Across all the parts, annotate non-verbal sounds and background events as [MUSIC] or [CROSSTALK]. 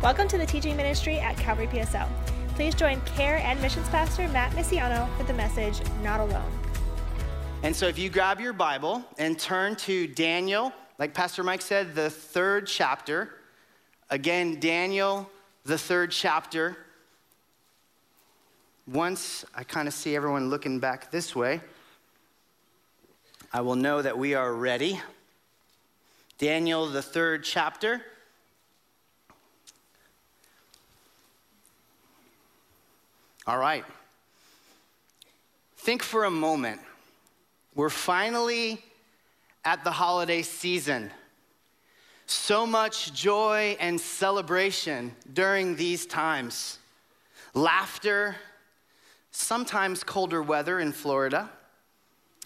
Welcome to the teaching ministry at Calvary PSL. Please join Care and Missions Pastor Matt Misiano with the message Not Alone. And so, if you grab your Bible and turn to Daniel, like Pastor Mike said, the third chapter. Again, Daniel, the third chapter. Once I kind of see everyone looking back this way, I will know that we are ready. Daniel, the third chapter. All right. Think for a moment. We're finally at the holiday season. So much joy and celebration during these times. Laughter, sometimes colder weather in Florida,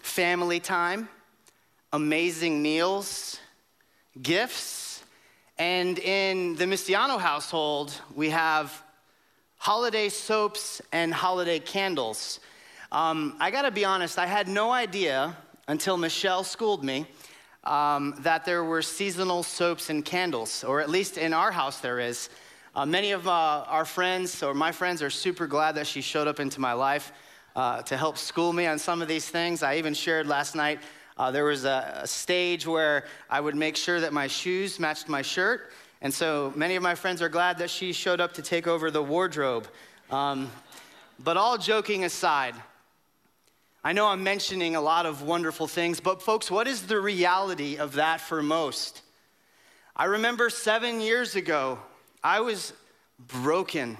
family time, amazing meals, gifts, and in the Mistiano household, we have holiday soaps and holiday candles. Um, I gotta be honest, I had no idea until Michelle schooled me um, that there were seasonal soaps and candles, or at least in our house there is. Uh, many of uh, our friends, or my friends, are super glad that she showed up into my life uh, to help school me on some of these things. I even shared last night uh, there was a, a stage where I would make sure that my shoes matched my shirt. And so many of my friends are glad that she showed up to take over the wardrobe. Um, but all joking aside, I know I'm mentioning a lot of wonderful things, but folks, what is the reality of that for most? I remember seven years ago, I was broken.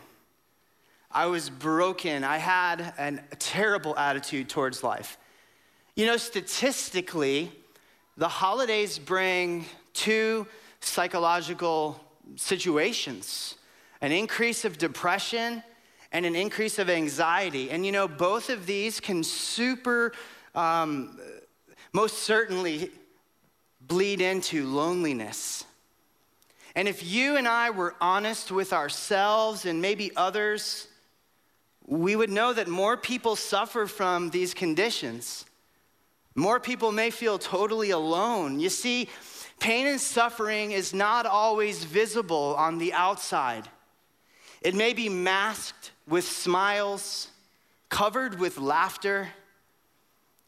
I was broken. I had an, a terrible attitude towards life. You know, statistically, the holidays bring two psychological situations an increase of depression and an increase of anxiety. And you know, both of these can super, um, most certainly, bleed into loneliness. And if you and I were honest with ourselves and maybe others, we would know that more people suffer from these conditions. More people may feel totally alone. You see, Pain and suffering is not always visible on the outside. It may be masked with smiles, covered with laughter,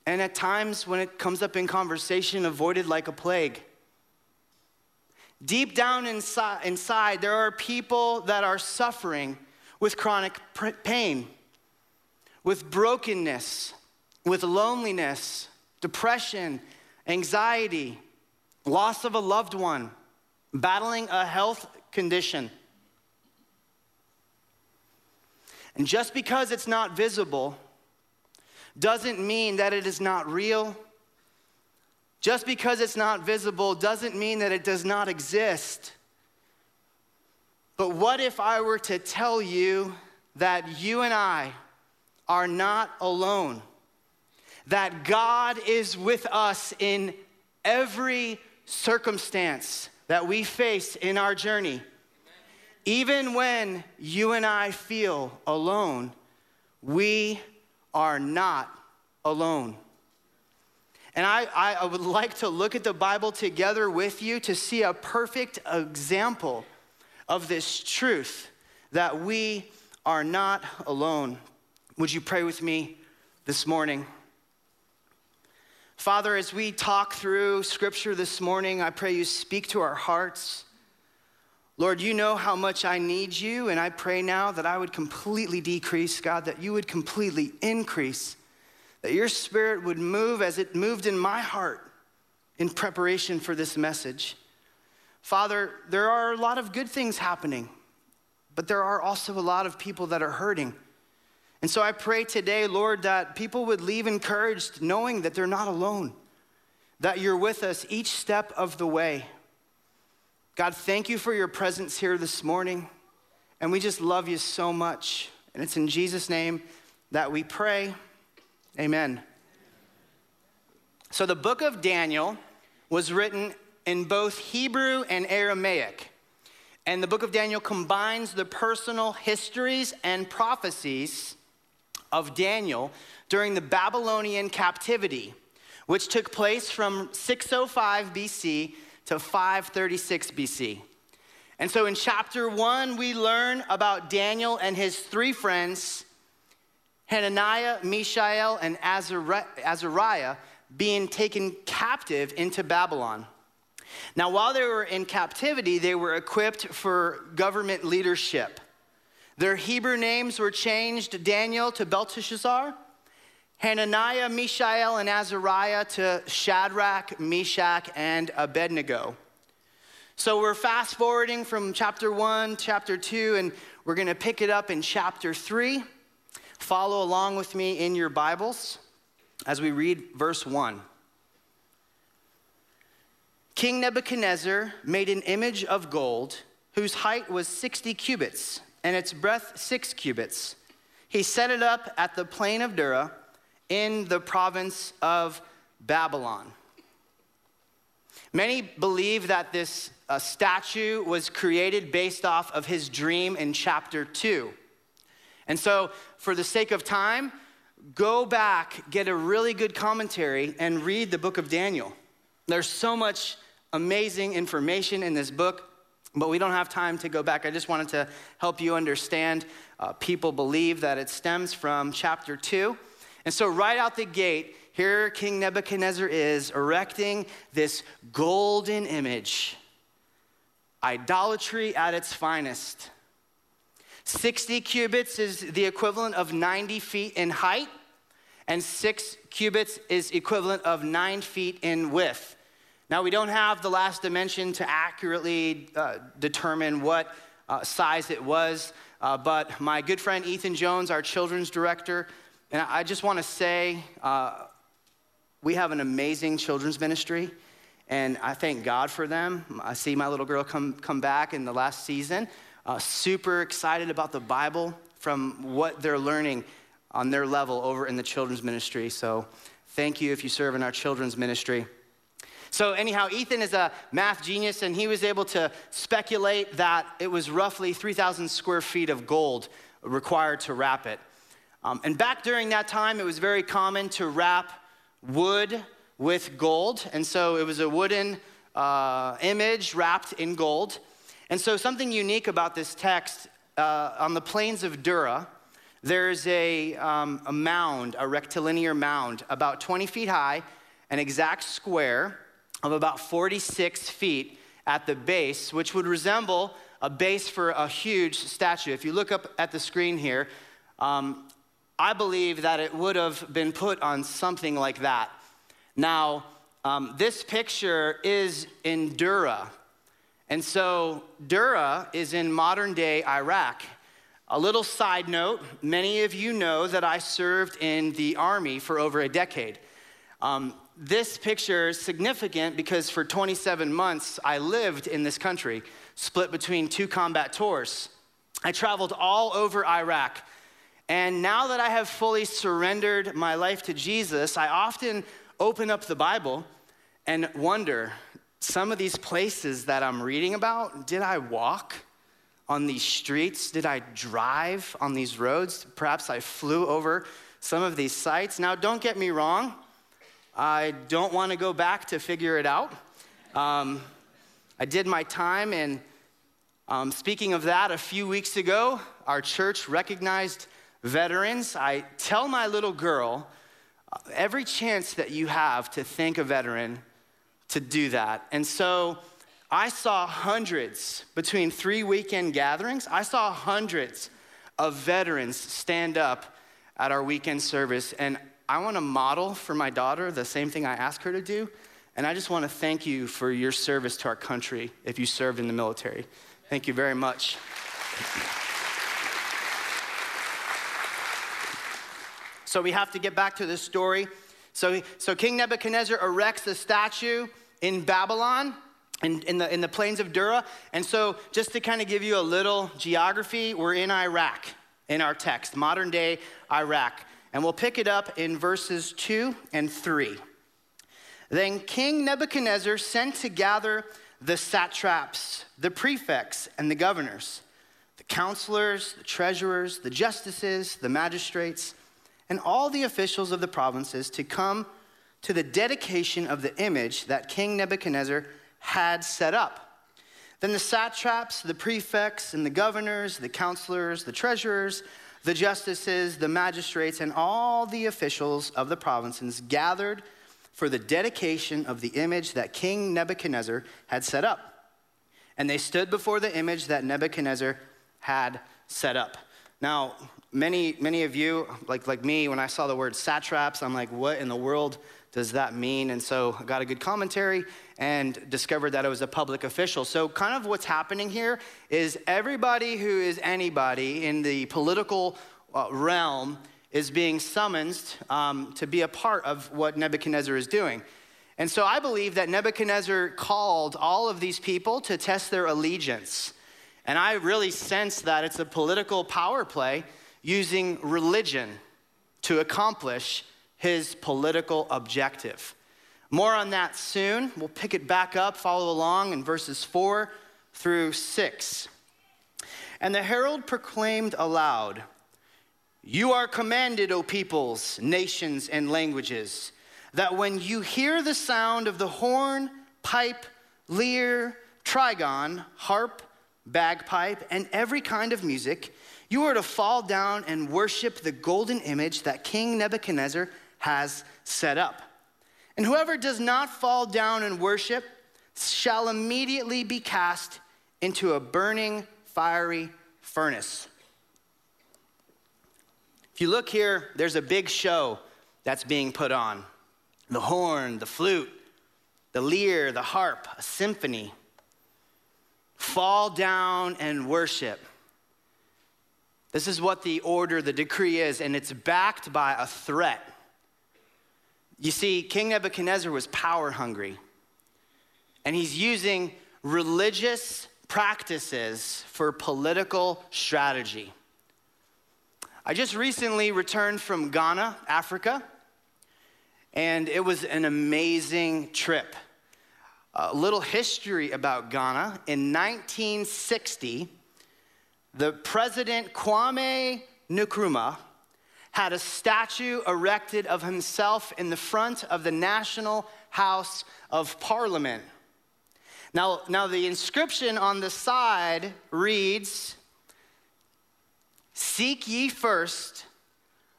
and at times when it comes up in conversation, avoided like a plague. Deep down inside, inside there are people that are suffering with chronic pain, with brokenness, with loneliness, depression, anxiety, loss of a loved one, battling a health condition. And just because it's not visible doesn't mean that it is not real. Just because it's not visible doesn't mean that it does not exist. But what if I were to tell you that you and I are not alone? That God is with us in every circumstance that we face in our journey, even when you and I feel alone, we are not alone. And I, I, would like to look at the Bible together with you to see a perfect example of this truth that we are not alone. Would you pray with me this morning? Father, as we talk through scripture this morning, I pray you speak to our hearts. Lord, you know how much I need you, and I pray now that I would completely decrease, God, that you would completely increase, that your spirit would move as it moved in my heart in preparation for this message. Father, there are a lot of good things happening, but there are also a lot of people that are hurting. And so I pray today, Lord, that people would leave encouraged knowing that they're not alone, that you're with us each step of the way. God, thank you for your presence here this morning. And we just love you so much. And it's in Jesus' name that we pray. Amen. So the book of Daniel was written in both Hebrew and Aramaic. And the book of Daniel combines the personal histories and prophecies of Daniel during the Babylonian captivity, which took place from 605 BC to 536 BC. And so in chapter one, we learn about Daniel and his three friends, Hananiah, Mishael, and Azariah, being taken captive into Babylon. Now, while they were in captivity, they were equipped for government leadership. Their Hebrew names were changed Daniel to Belteshazzar, Hananiah, Mishael, and Azariah to Shadrach, Meshach, and Abednego. So we're fast forwarding from chapter one, chapter two, and we're going to pick it up in chapter three. Follow along with me in your Bibles as we read verse one. King Nebuchadnezzar made an image of gold whose height was 60 cubits and its breadth six cubits. He set it up at the plain of Dura in the province of Babylon. Many believe that this uh, statue was created based off of his dream in chapter 2. And so, for the sake of time, go back, get a really good commentary, and read the book of Daniel. There's so much amazing information in this book, but we don't have time to go back. I just wanted to help you understand. Uh, people believe that it stems from chapter 2. And so, right out the gate, here King Nebuchadnezzar is erecting this golden image. Idolatry at its finest. 60 cubits is the equivalent of 90 feet in height, and six cubits is equivalent of nine feet in width. Now, we don't have the last dimension to accurately uh, determine what uh, size it was, uh, but my good friend Ethan Jones, our children's director, and I just want to say, uh, we have an amazing children's ministry, and I thank God for them. I see my little girl come, come back in the last season, uh, super excited about the Bible from what they're learning on their level over in the children's ministry. So, thank you if you serve in our children's ministry. So, anyhow, Ethan is a math genius, and he was able to speculate that it was roughly 3,000 square feet of gold required to wrap it. Um, and back during that time, it was very common to wrap wood with gold. And so it was a wooden uh, image wrapped in gold. And so, something unique about this text uh, on the plains of Dura, there's a, um, a mound, a rectilinear mound, about 20 feet high, an exact square of about 46 feet at the base, which would resemble a base for a huge statue. If you look up at the screen here, um, I believe that it would have been put on something like that. Now, um, this picture is in Dura. And so, Dura is in modern day Iraq. A little side note many of you know that I served in the army for over a decade. Um, this picture is significant because for 27 months I lived in this country, split between two combat tours. I traveled all over Iraq and now that I have fully surrendered my life to Jesus, I often open up the Bible and wonder some of these places that I'm reading about, did I walk on these streets? Did I drive on these roads? Perhaps I flew over some of these sites. Now, don't get me wrong, I don't want to go back to figure it out. Um, I did my time, and um, speaking of that, a few weeks ago, our church recognized veterans, I tell my little girl every chance that you have to thank a veteran to do that. And so I saw hundreds between three weekend gatherings, I saw hundreds of veterans stand up at our weekend service. And I want to model for my daughter the same thing I ask her to do. And I just want to thank you for your service to our country if you served in the military. Thank you very much. So we have to get back to this story. So, so King Nebuchadnezzar erects a statue in Babylon. In, in, the, in the plains of Dura. And so, just to kind of give you a little geography, we're in Iraq in our text, modern day Iraq. And we'll pick it up in verses 2 and 3. Then King Nebuchadnezzar sent to gather the satraps, the prefects, and the governors, the counselors, the treasurers, the justices, the magistrates and all the officials of the provinces to come to the dedication of the image that King Nebuchadnezzar had set up. Then the satraps, the prefects, and the governors, the counselors, the treasurers, the justices, the magistrates, and all the officials of the provinces gathered for the dedication of the image that King Nebuchadnezzar had set up. And they stood before the image that Nebuchadnezzar had set up. Now, many, many of you, like, like me, when I saw the word satraps, I'm like, what in the world does that mean? And so I got a good commentary and discovered that it was a public official. So, kind of what's happening here is everybody who is anybody in the political uh, realm is being summoned um, to be a part of what Nebuchadnezzar is doing. And so I believe that Nebuchadnezzar called all of these people to test their allegiance. And I really sense that it's a political power play using religion to accomplish his political objective. More on that soon. We'll pick it back up, follow along in verses 4 through 6. And the herald proclaimed aloud, You are commanded, O peoples, nations, and languages, that when you hear the sound of the horn, pipe, lyre, trigon, harp, bagpipe, and every kind of music, you are to fall down and worship the golden image that King Nebuchadnezzar has set up. And whoever does not fall down and worship shall immediately be cast into a burning, fiery furnace. If you look here, there's a big show that's being put on the horn, the flute, the lyre, the harp, a symphony. Fall down and worship. This is what the order, the decree is, and it's backed by a threat. You see, King Nebuchadnezzar was power hungry, and he's using religious practices for political strategy. I just recently returned from Ghana, Africa, and it was an amazing trip. A little history about Ghana. In 1960, the president Kwame Nkrumah had a statue erected of himself in the front of the National House of Parliament. Now, now the inscription on the side reads Seek ye first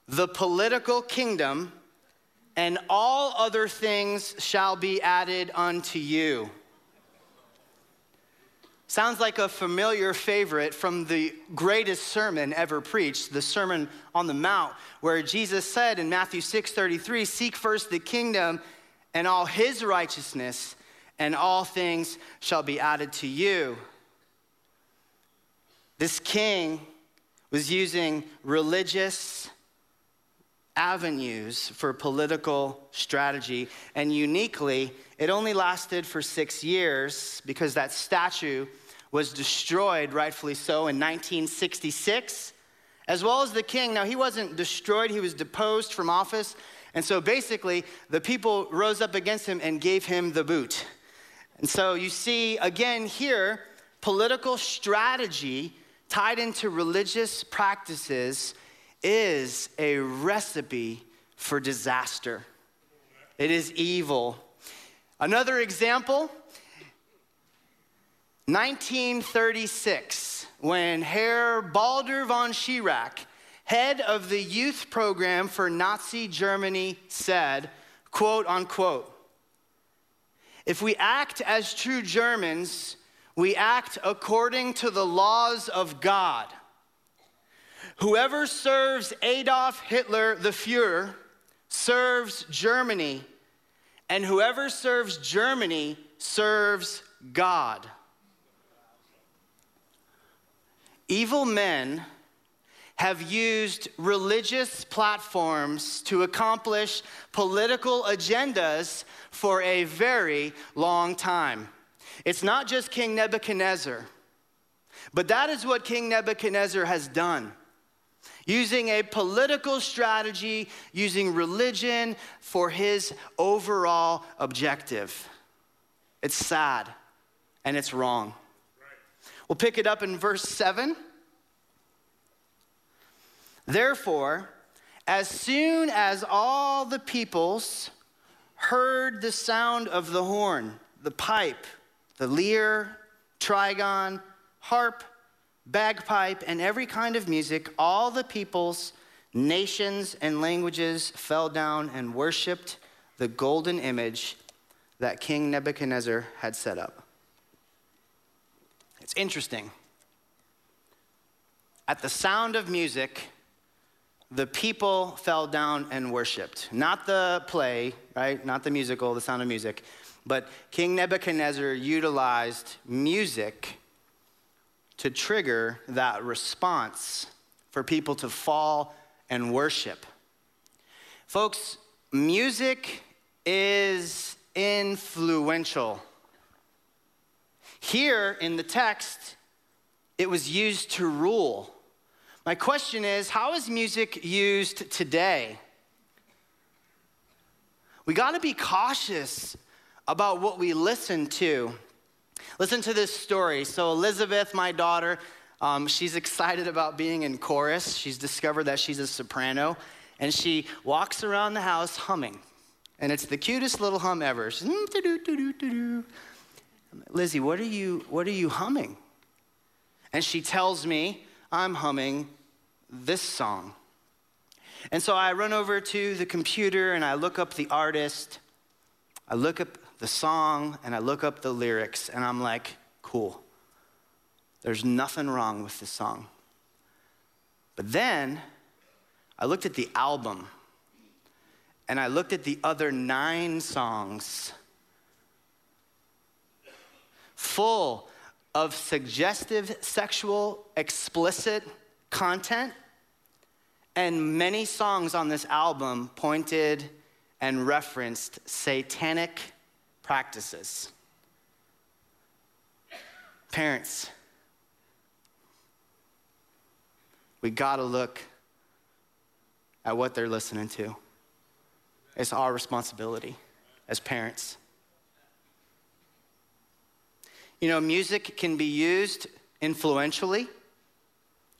the political kingdom, and all other things shall be added unto you. Sounds like a familiar favorite from the greatest sermon ever preached, the Sermon on the Mount, where Jesus said in Matthew 6:33, "Seek first the kingdom and all his righteousness, and all things shall be added to you." This king was using religious avenues for political strategy, and uniquely, it only lasted for six years because that statue was destroyed, rightfully so, in 1966, as well as the king. Now, he wasn't destroyed, he was deposed from office. And so basically, the people rose up against him and gave him the boot. And so you see, again, here, political strategy tied into religious practices is a recipe for disaster. It is evil. Another example 1936, when Herr Baldur von Schirach, head of the youth program for Nazi Germany, said, quote unquote, if we act as true Germans, we act according to the laws of God. Whoever serves Adolf Hitler, the Fuhrer, serves Germany, and whoever serves Germany serves God. Evil men have used religious platforms to accomplish political agendas for a very long time. It's not just King Nebuchadnezzar, but that is what King Nebuchadnezzar has done using a political strategy, using religion for his overall objective. It's sad and it's wrong. We'll pick it up in verse 7. Therefore, as soon as all the peoples heard the sound of the horn, the pipe, the lyre, trigon, harp, bagpipe, and every kind of music, all the peoples, nations, and languages fell down and worshiped the golden image that King Nebuchadnezzar had set up. It's interesting. At the sound of music, the people fell down and worshiped. Not the play, right? Not the musical, the sound of music. But King Nebuchadnezzar utilized music to trigger that response for people to fall and worship. Folks, music is influential. Here in the text, it was used to rule. My question is how is music used today? We got to be cautious about what we listen to. Listen to this story. So, Elizabeth, my daughter, um, she's excited about being in chorus. She's discovered that she's a soprano, and she walks around the house humming. And it's the cutest little hum ever. Mm, Lizzie, what are, you, what are you humming? And she tells me, I'm humming this song. And so I run over to the computer and I look up the artist, I look up the song, and I look up the lyrics, and I'm like, cool. There's nothing wrong with this song. But then I looked at the album and I looked at the other nine songs, full of suggestive, sexual, explicit content. And many songs on this album pointed and referenced satanic practices. Parents, we gotta look at what they're listening to. It's our responsibility as parents. You know, music can be used influentially.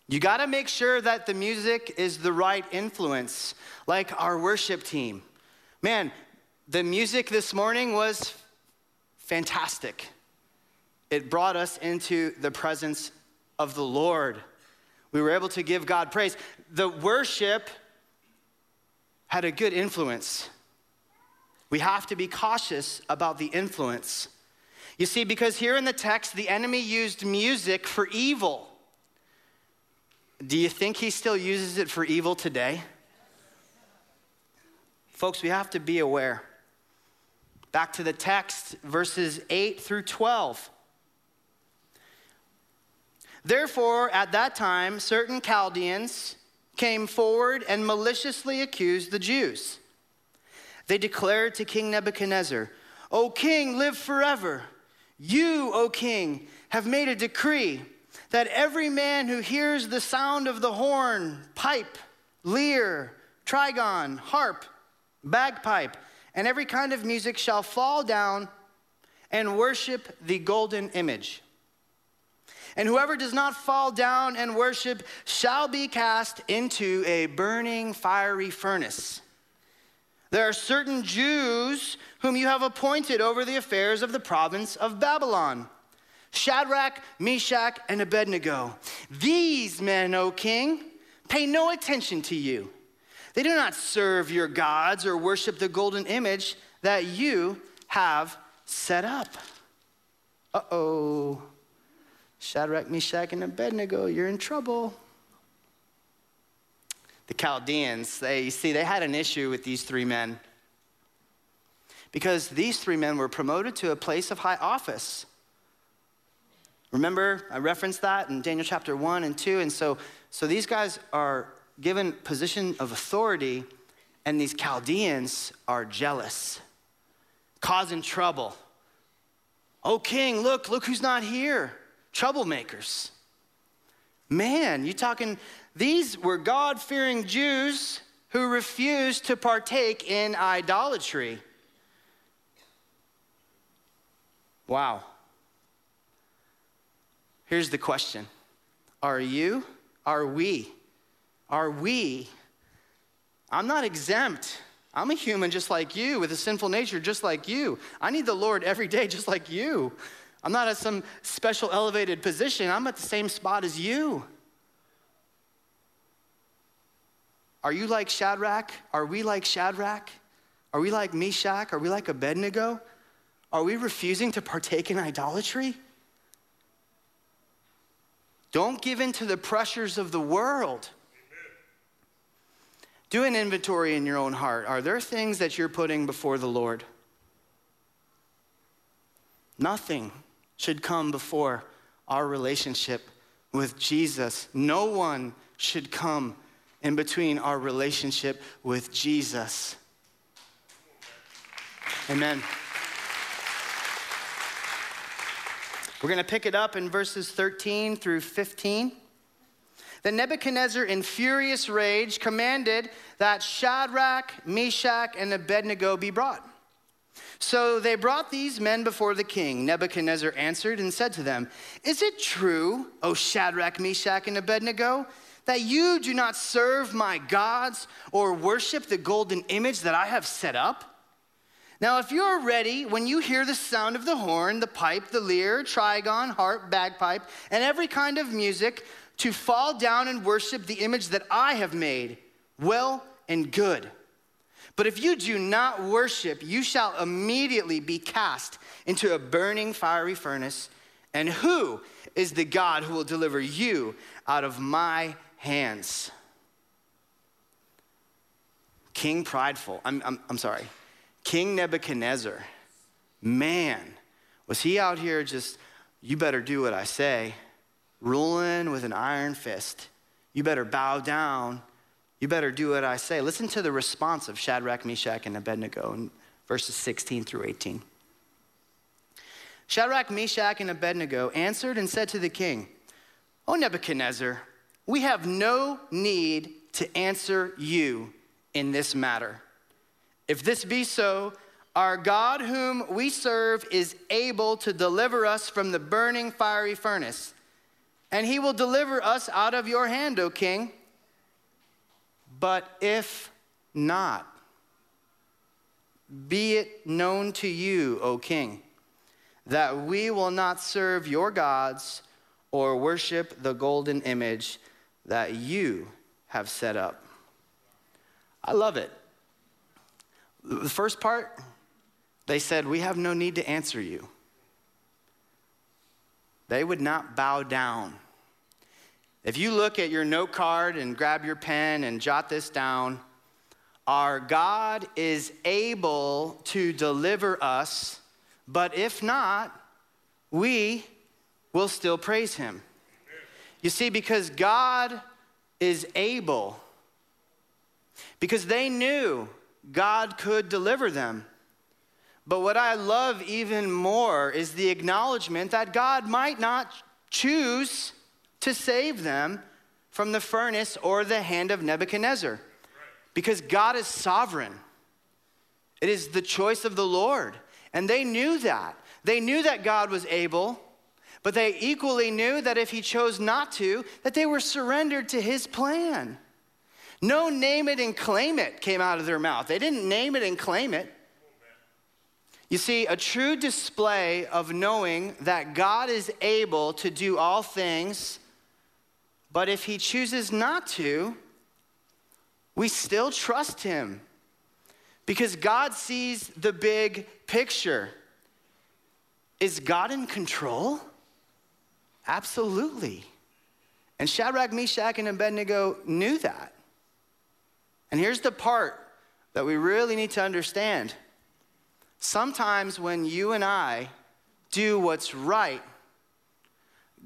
You got to make sure that the music is the right influence, like our worship team. Man, the music this morning was fantastic. It brought us into the presence of the Lord. We were able to give God praise. The worship had a good influence. We have to be cautious about the influence. You see, because here in the text, the enemy used music for evil. Do you think he still uses it for evil today? Folks, we have to be aware. Back to the text, verses 8 through 12. Therefore, at that time, certain Chaldeans came forward and maliciously accused the Jews. They declared to King Nebuchadnezzar, O king, live forever. You, O king, have made a decree that every man who hears the sound of the horn, pipe, lyre, trigon, harp, bagpipe, and every kind of music shall fall down and worship the golden image. And whoever does not fall down and worship shall be cast into a burning fiery furnace. There are certain Jews whom you have appointed over the affairs of the province of Babylon Shadrach, Meshach, and Abednego. These men, O king, pay no attention to you. They do not serve your gods or worship the golden image that you have set up. Uh oh. Shadrach, Meshach, and Abednego, you're in trouble. The Chaldeans, they you see, they had an issue with these three men because these three men were promoted to a place of high office. Remember, I referenced that in Daniel chapter 1 and 2. And so, so these guys are given position of authority, and these Chaldeans are jealous, causing trouble. Oh, king, look, look who's not here. Troublemakers. Man, you talking, these were God fearing Jews who refused to partake in idolatry. Wow. Here's the question Are you, are we, are we, I'm not exempt. I'm a human just like you with a sinful nature just like you. I need the Lord every day just like you. I'm not at some special elevated position. I'm at the same spot as you. Are you like Shadrach? Are we like Shadrach? Are we like Meshach? Are we like Abednego? Are we refusing to partake in idolatry? Don't give in to the pressures of the world. Do an inventory in your own heart. Are there things that you're putting before the Lord? Nothing should come before our relationship with Jesus. No one should come in between our relationship with Jesus. Amen. We're going to pick it up in verses 13 through 15. Then Nebuchadnezzar, in furious rage, commanded that Shadrach, Meshach, and Abednego be brought. So they brought these men before the king. Nebuchadnezzar answered and said to them, Is it true, O Shadrach, Meshach, and Abednego, that you do not serve my gods or worship the golden image that I have set up? Now, if you're ready, when you hear the sound of the horn, the pipe, the lyre, trigon, harp, bagpipe, and every kind of music, to fall down and worship the image that I have made, well and good. But if you do not worship, you shall immediately be cast into a burning fiery furnace. And who is the God who will deliver you out of my hands? King Prideful, I'm, I'm, I'm sorry, King Nebuchadnezzar, man, was he out here just, you better do what I say, ruling with an iron fist. You better bow down you better do what I say. Listen to the response of Shadrach, Meshach, and Abednego in verses 16 through 18. Shadrach, Meshach, and Abednego answered and said to the king, O Nebuchadnezzar, we have no need to answer you in this matter. If this be so, our God, whom we serve, is able to deliver us from the burning fiery furnace, and he will deliver us out of your hand, O king. But if not, be it known to you, O king, that we will not serve your gods or worship the golden image that you have set up. I love it. The first part, they said, We have no need to answer you. They would not bow down if you look at your note card and grab your pen and jot this down, our God is able to deliver us, but if not, we will still praise him. You see, because God is able, because they knew God could deliver them. But what I love even more is the acknowledgement that God might not choose to save them from the furnace or the hand of Nebuchadnezzar. Because God is sovereign. It is the choice of the Lord. And they knew that. They knew that God was able, but they equally knew that if he chose not to, that they were surrendered to his plan. No name it and claim it came out of their mouth. They didn't name it and claim it. You see, a true display of knowing that God is able to do all things but if he chooses not to, we still trust him because God sees the big picture. Is God in control? Absolutely. And Shadrach, Meshach, and Abednego knew that. And here's the part that we really need to understand. Sometimes when you and I do what's right,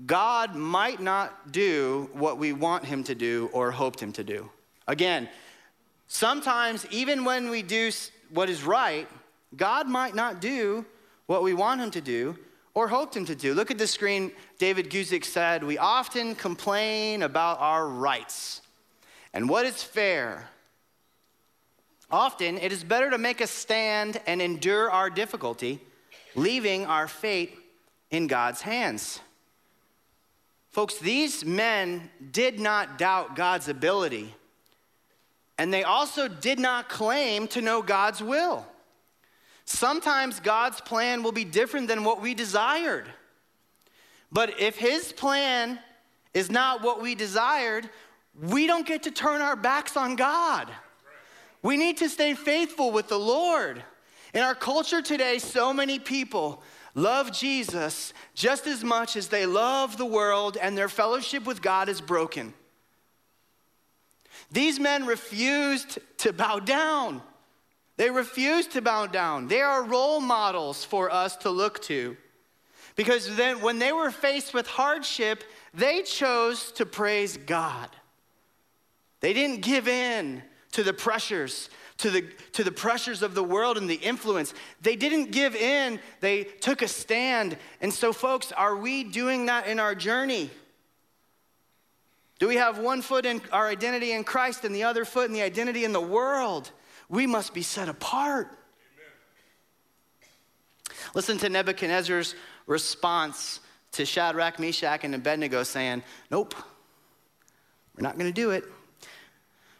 God might not do what we want him to do or hoped him to do. Again, sometimes even when we do what is right, God might not do what we want him to do or hoped him to do. Look at the screen. David Guzik said, We often complain about our rights and what is fair. Often, it is better to make a stand and endure our difficulty, leaving our fate in God's hands. Folks, these men did not doubt God's ability, and they also did not claim to know God's will. Sometimes God's plan will be different than what we desired. But if his plan is not what we desired, we don't get to turn our backs on God. We need to stay faithful with the Lord. In our culture today, so many people love Jesus just as much as they love the world, and their fellowship with God is broken. These men refused to bow down. They refused to bow down. They are role models for us to look to. Because then, when they were faced with hardship, they chose to praise God. They didn't give in to the pressures, to the, to the pressures of the world and the influence. They didn't give in, they took a stand. And so, folks, are we doing that in our journey? Do we have one foot in our identity in Christ and the other foot in the identity in the world? We must be set apart. Amen. Listen to Nebuchadnezzar's response to Shadrach, Meshach, and Abednego saying, Nope, we're not going to do it.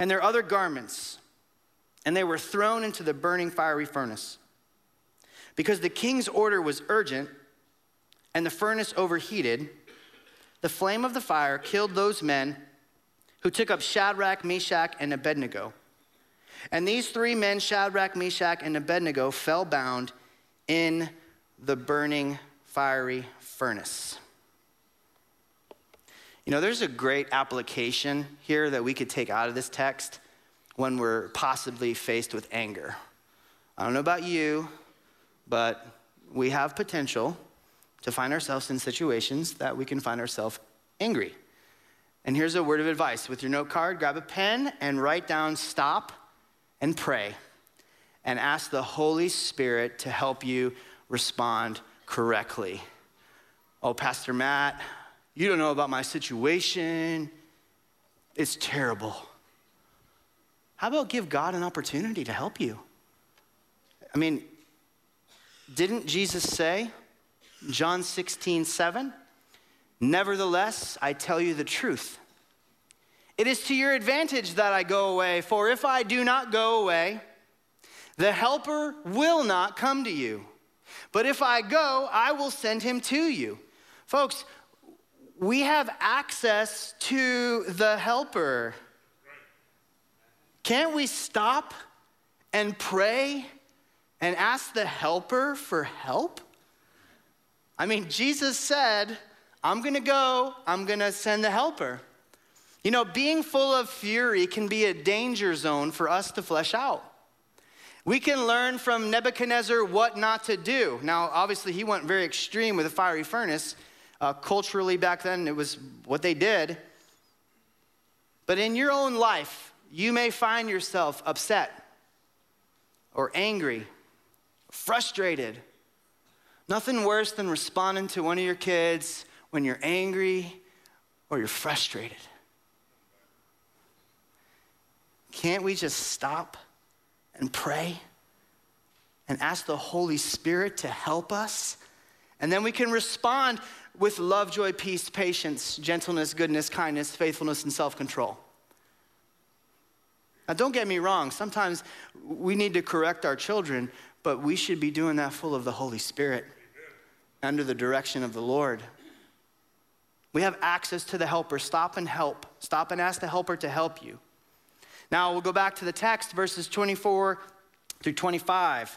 and their other garments, and they were thrown into the burning fiery furnace. Because the king's order was urgent and the furnace overheated, the flame of the fire killed those men who took up Shadrach, Meshach, and Abednego. And these three men, Shadrach, Meshach, and Abednego, fell bound in the burning fiery furnace. You know, there's a great application here that we could take out of this text when we're possibly faced with anger. I don't know about you, but we have potential to find ourselves in situations that we can find ourselves angry. And here's a word of advice with your note card grab a pen and write down stop and pray and ask the Holy Spirit to help you respond correctly. Oh, Pastor Matt, you don't know about my situation. It's terrible. How about give God an opportunity to help you? I mean, didn't Jesus say, John 16, 7, Nevertheless, I tell you the truth. It is to your advantage that I go away, for if I do not go away, the Helper will not come to you. But if I go, I will send him to you. Folks, we have access to the helper. Can't we stop and pray and ask the helper for help? I mean, Jesus said, I'm gonna go, I'm gonna send the helper. You know, being full of fury can be a danger zone for us to flesh out. We can learn from Nebuchadnezzar what not to do. Now, obviously, he went very extreme with a fiery furnace. Uh, culturally, back then, it was what they did. But in your own life, you may find yourself upset or angry, frustrated. Nothing worse than responding to one of your kids when you're angry or you're frustrated. Can't we just stop and pray and ask the Holy Spirit to help us? And then we can respond with love, joy, peace, patience, gentleness, goodness, kindness, faithfulness, and self control. Now, don't get me wrong, sometimes we need to correct our children, but we should be doing that full of the Holy Spirit under the direction of the Lord. We have access to the helper. Stop and help. Stop and ask the helper to help you. Now we'll go back to the text, verses 24 through 25.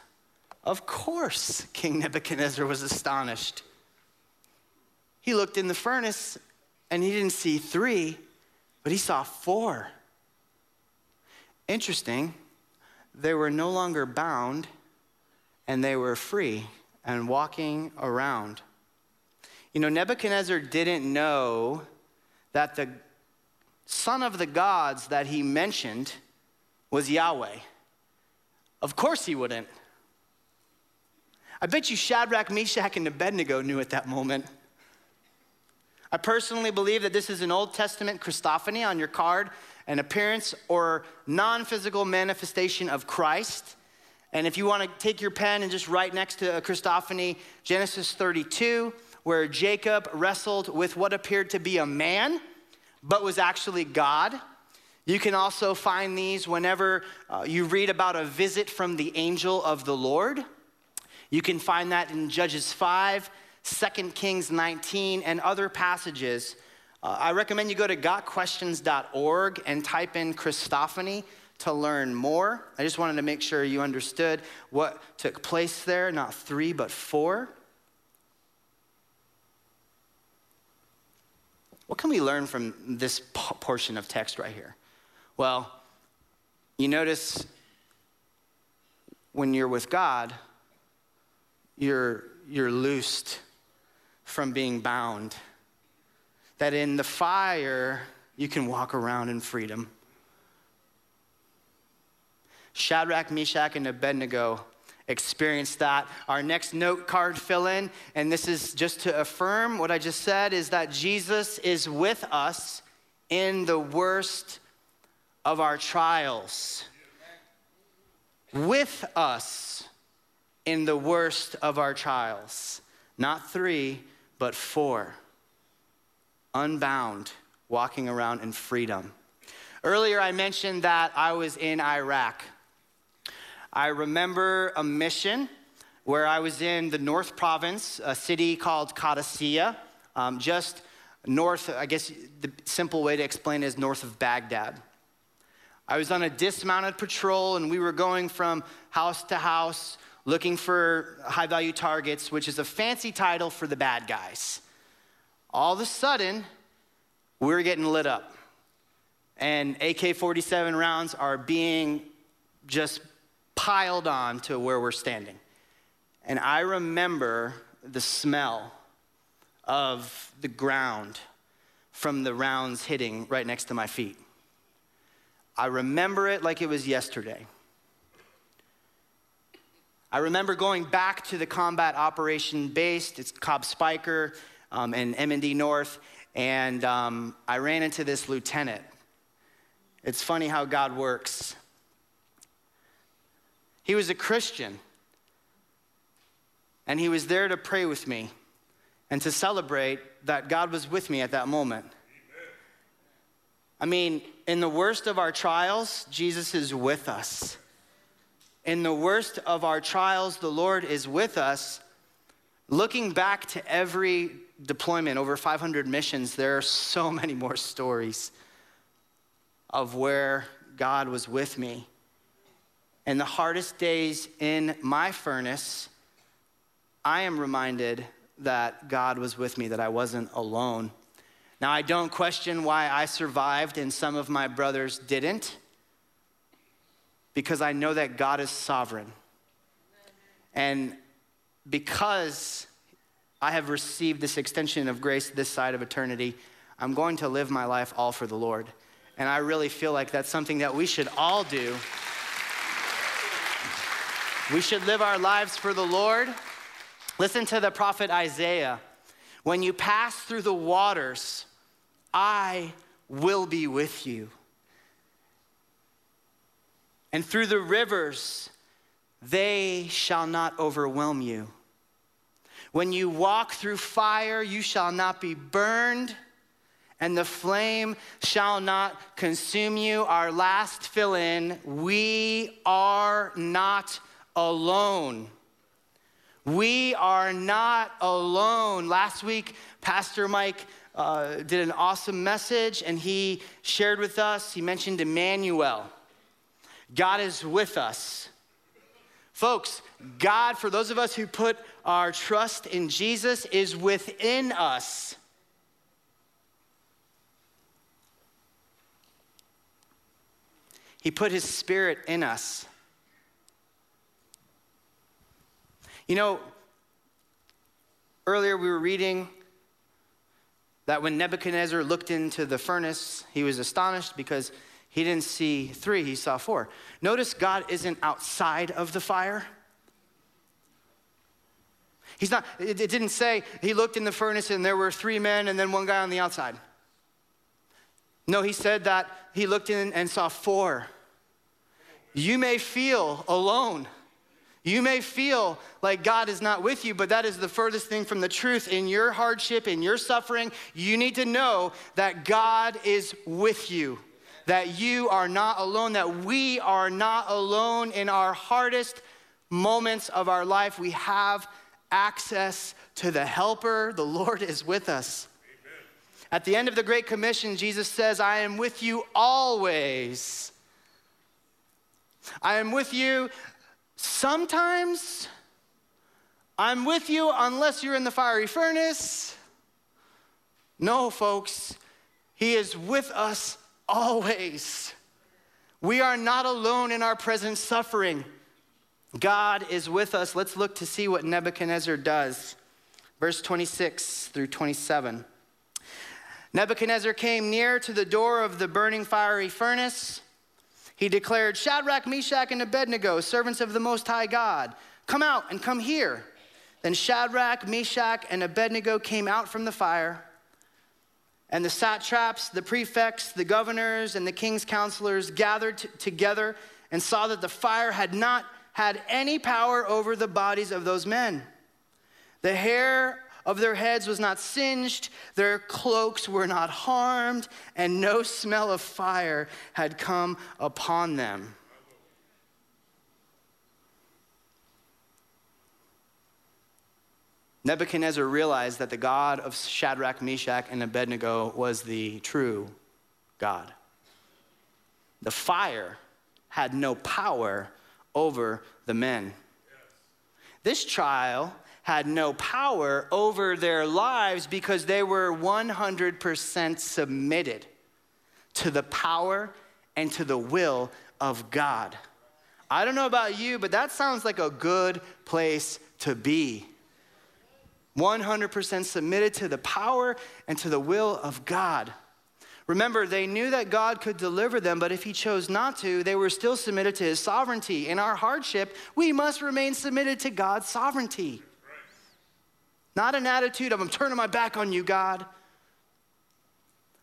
Of course, King Nebuchadnezzar was astonished. He looked in the furnace and he didn't see three, but he saw four. Interesting, they were no longer bound and they were free and walking around. You know, Nebuchadnezzar didn't know that the son of the gods that he mentioned was Yahweh. Of course he wouldn't. I bet you Shadrach, Meshach, and Abednego knew at that moment. I personally believe that this is an Old Testament Christophany on your card, an appearance or non physical manifestation of Christ. And if you want to take your pen and just write next to a Christophany, Genesis 32, where Jacob wrestled with what appeared to be a man, but was actually God. You can also find these whenever uh, you read about a visit from the angel of the Lord. You can find that in Judges 5 2 Kings 19, and other passages. Uh, I recommend you go to gotquestions.org and type in Christophany to learn more. I just wanted to make sure you understood what took place there, not three, but four. What can we learn from this portion of text right here? Well, you notice when you're with God, you're, you're loosed from being bound. That in the fire, you can walk around in freedom. Shadrach, Meshach, and Abednego experienced that. Our next note card fill in, and this is just to affirm what I just said, is that Jesus is with us in the worst of our trials. With us in the worst of our trials. Not three, but four, unbound, walking around in freedom. Earlier, I mentioned that I was in Iraq. I remember a mission where I was in the North Province, a city called Qadisiyah, um, just north, I guess the simple way to explain it is north of Baghdad. I was on a dismounted patrol and we were going from house to house looking for high value targets, which is a fancy title for the bad guys. All of a sudden, we're getting lit up. And AK 47 rounds are being just piled on to where we're standing. And I remember the smell of the ground from the rounds hitting right next to my feet. I remember it like it was yesterday. I remember going back to the combat operation base. It's COB Speicher um, in MND North, and um, I ran into this lieutenant. It's funny how God works. He was a Christian, and he was there to pray with me and to celebrate that God was with me at that moment. I mean, in the worst of our trials, Jesus is with us. In the worst of our trials, the Lord is with us. Looking back to every deployment, over 500 missions, there are so [LAUGHS] many more stories of where God was with me. In the hardest days in my furnace, I am reminded that God was with me, that I wasn't alone. Now, I don't question why I survived and some of my brothers didn't because I know that God is sovereign. And because I have received this extension of grace this side of eternity, I'm going to live my life all for the Lord. And I really feel like that's something that we should all do. We should live our lives for the Lord. Listen to the prophet Isaiah. When you pass through the waters, I will be with you and through the rivers, they shall not overwhelm you. When you walk through fire, you shall not be burned, and the flame shall not consume you. Our last fill in we are not alone. We are not alone. Last week, Pastor Mike uh, did an awesome message, and he shared with us, he mentioned Emmanuel. God is with us. Folks, God, for those of us who put our trust in Jesus, is within us. He put his spirit in us. You know, earlier we were reading that when Nebuchadnezzar looked into the furnace, he was astonished because he didn't see three, he saw four. Notice God isn't outside of the fire. He's not, it, didn't say he looked in the furnace and there were three men and then one guy on the outside. No, he said that he looked in and saw four. You may feel alone. You may feel like God is not with you, but that is the furthest thing from the truth. In your hardship, in your suffering, you need to know that God is with you, that you are not alone, that we are not alone in our hardest moments of our life. We have access to the Helper. The Lord is with us. Amen. At the end of the Great Commission, Jesus says, I am with you always. I am with you Sometimes I'm with you unless you're in the fiery furnace. No, folks, He is with us always. We are not alone in our present suffering. God is with us. Let's look to see what Nebuchadnezzar does. Verse 26 through 27. Nebuchadnezzar came near to the door of the burning fiery furnace he declared, Shadrach, Meshach, and Abednego, servants of the Most High God, come out and come here. Then Shadrach, Meshach, and Abednego came out from the fire. And the satraps, the prefects, the governors, and the king's counselors gathered t- together and saw that the fire had not had any power over the bodies of those men. The hair of their heads was not singed, their cloaks were not harmed, and no smell of fire had come upon them. Nebuchadnezzar realized that the God of Shadrach, Meshach, and Abednego was the true God. The fire had no power over the men. This trial had no power over their lives because they were 100% submitted to the power and to the will of God. I don't know about you, but that sounds like a good place to be. 100% submitted to the power and to the will of God. Remember, they knew that God could deliver them, but if He chose not to, they were still submitted to His sovereignty. In our hardship, we must remain submitted to God's sovereignty. Not an attitude of, I'm turning my back on you, God.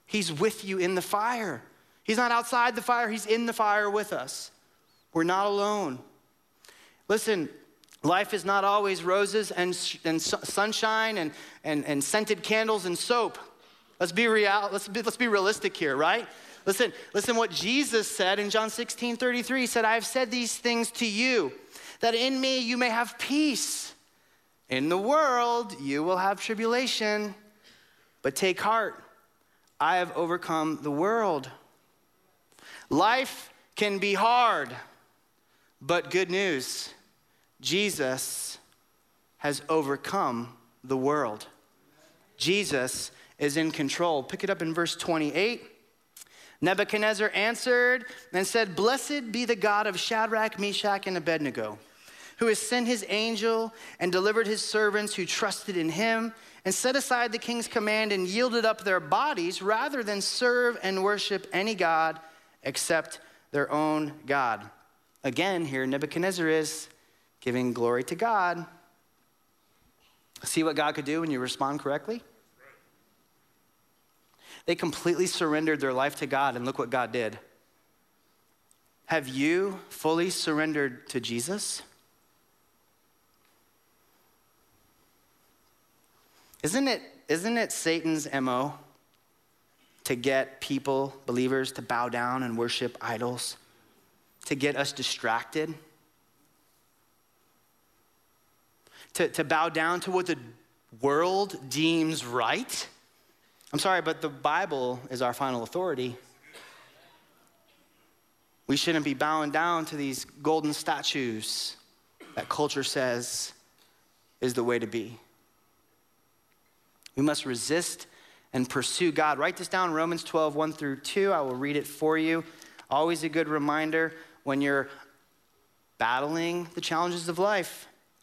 He's with you in the fire. He's not outside the fire, He's in the fire with us. We're not alone. Listen, life is not always roses and, and sunshine and, and, and scented candles and soap. Let's be, real, let's, be, let's be realistic here, right? Listen, listen what Jesus said in John 16 33. He said, I have said these things to you, that in me you may have peace. In the world, you will have tribulation, but take heart. I have overcome the world. Life can be hard, but good news Jesus has overcome the world. Jesus is in control. Pick it up in verse 28. Nebuchadnezzar answered and said, Blessed be the God of Shadrach, Meshach, and Abednego who has sent his angel and delivered his servants who trusted in him and set aside the king's command and yielded up their bodies rather than serve and worship any God except their own God. Again, here Nebuchadnezzar is giving glory to God. See what God could do when you respond correctly? They completely surrendered their life to God, and look what God did. Have you fully surrendered to Jesus? Isn't it, isn't it Satan's MO to get people, believers, to bow down and worship idols, to get us distracted, to, to bow down to what the world deems right? I'm sorry, but the Bible is our final authority. We shouldn't be bowing down to these golden statues that culture says is the way to be. We must resist and pursue God. Write this down Romans 12, 1 through 2. I will read it for you. Always a good reminder when you're battling the challenges of life.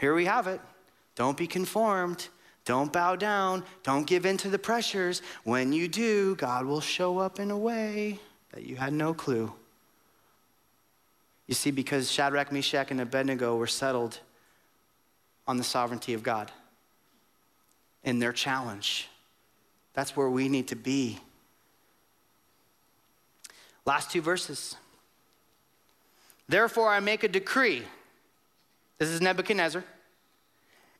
Here we have it. Don't be conformed. Don't bow down. Don't give in to the pressures. When you do, God will show up in a way that you had no clue. You see, because Shadrach, Meshach, and Abednego were settled on the sovereignty of God in their challenge. That's where we need to be. Last two verses. Therefore, I make a decree this is Nebuchadnezzar.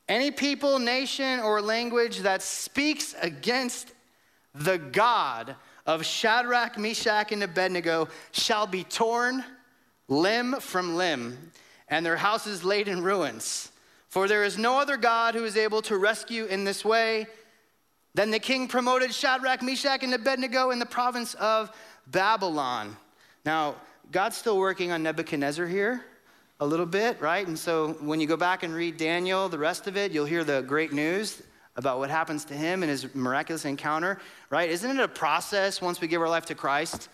Any people, nation, or language that speaks against the God of Shadrach, Meshach, and Abednego shall be torn limb from limb, and their houses laid in ruins. For there is no other God who is able to rescue in this way. Then the king promoted Shadrach, Meshach, and Abednego in the province of Babylon. Now, God's still working on Nebuchadnezzar here a little bit, right? And so when you go back and read Daniel, the rest of it, you'll hear the great news about what happens to him and his miraculous encounter, right? Isn't it a process once we give our life to Christ?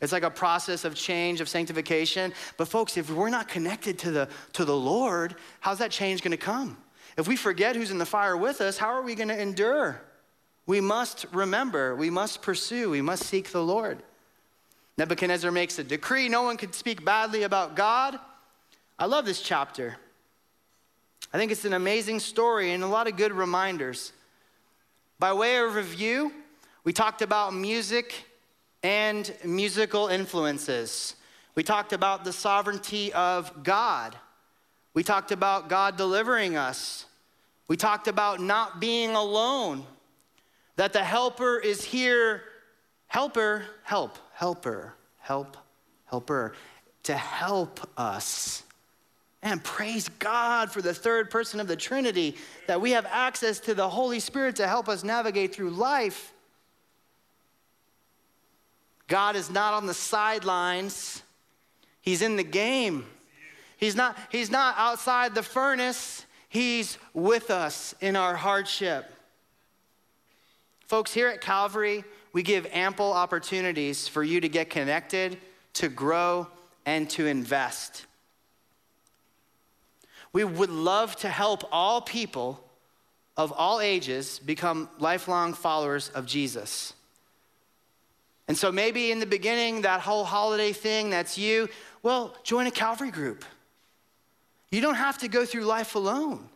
It's like a process of change, of sanctification. But folks, if we're not connected to the, to the Lord, how's that change gonna come? If we forget who's in the fire with us, how are we gonna endure? We must remember, we must pursue, we must seek the Lord. Nebuchadnezzar makes a decree no one can speak badly about God I love this chapter. I think it's an amazing story and a lot of good reminders. By way of review, we talked about music and musical influences. We talked about the sovereignty of God. We talked about God delivering us. We talked about not being alone, that the helper is here. Helper, help, helper, help, helper, to help us. And praise God for the third person of the Trinity, that we have access to the Holy Spirit to help us navigate through life. God is not on the sidelines, He's in the game. He's not, he's not outside the furnace, He's with us in our hardship. Folks, here at Calvary, we give ample opportunities for you to get connected, to grow, and to invest. We would love to help all people of all ages become lifelong followers of Jesus. And so maybe in the beginning, that whole holiday thing, that's you. Well, join a Calvary group. You don't have to go through life alone.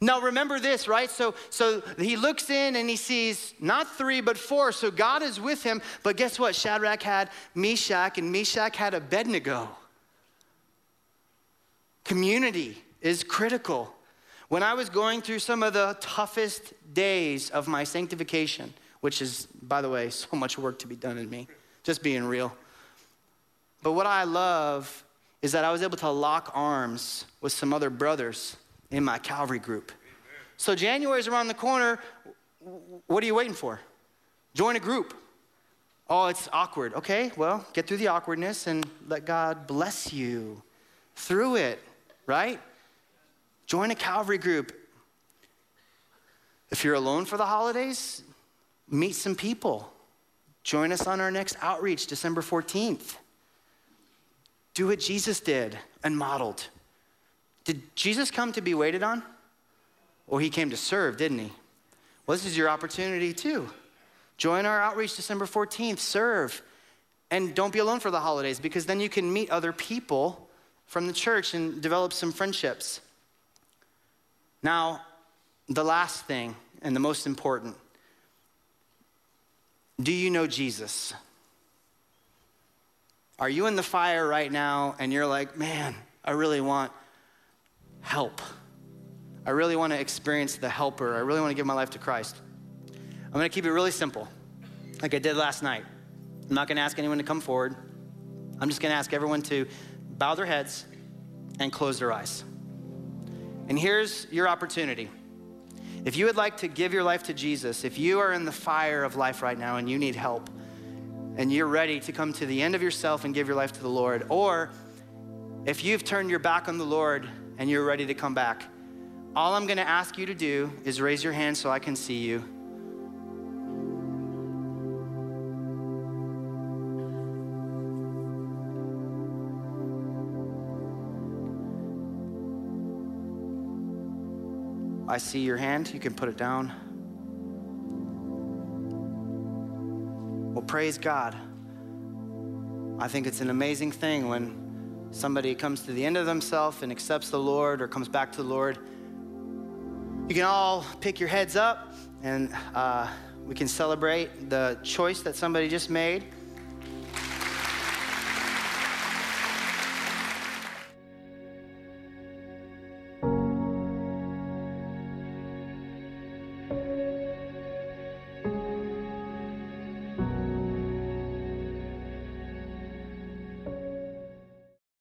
Now remember this, right? So so he looks in and he sees not three but four. So God is with him. But guess what? Shadrach had Meshach and Meshach had Abednego. Community is critical. When I was going through some of the toughest days of my sanctification, which is, by the way, [LAUGHS] so much work to be done in me, just being real. But what I love is that I was able to lock arms with some other brothers in my Calvary group. So January's around the corner. What are you waiting for? Join a group. Oh, it's awkward. Okay, well, get through the awkwardness and let God bless you through it right? Join a Calvary group. If you're alone for the holidays, meet some people. Join us on our next outreach, December 14th. Do what Jesus did and modeled. Did Jesus come to be waited on? Or he came to serve, didn't he? Well, this is your opportunity too. Join our outreach December 14th, serve. And don't be alone for the holidays because then you can meet other people from the church and develop some friendships. Now, the last thing and the most important do you know Jesus? Are you in the fire right now and you're like, man, I really want help? I really want to experience the helper. I really want to give my life to Christ. I'm going to keep it really simple, like I did last night. I'm not going to ask anyone to come forward. I'm just going to ask everyone to bow their heads and close their eyes. And here's your opportunity. If you would like to give your life to Jesus, if you are in the fire of life right now and you need help, and you're ready to come to the end of yourself and give your life to the Lord, or if you've turned your back on the Lord and you're ready to come back, all I'm gonna ask you to do is raise your hand so I can see you. I see your hand. You can put it down. Well, praise God. I think it's an amazing thing when somebody comes to the end of themselves and accepts the Lord or comes back to the Lord. You can all pick your heads up and uh, we can celebrate the choice that somebody just made.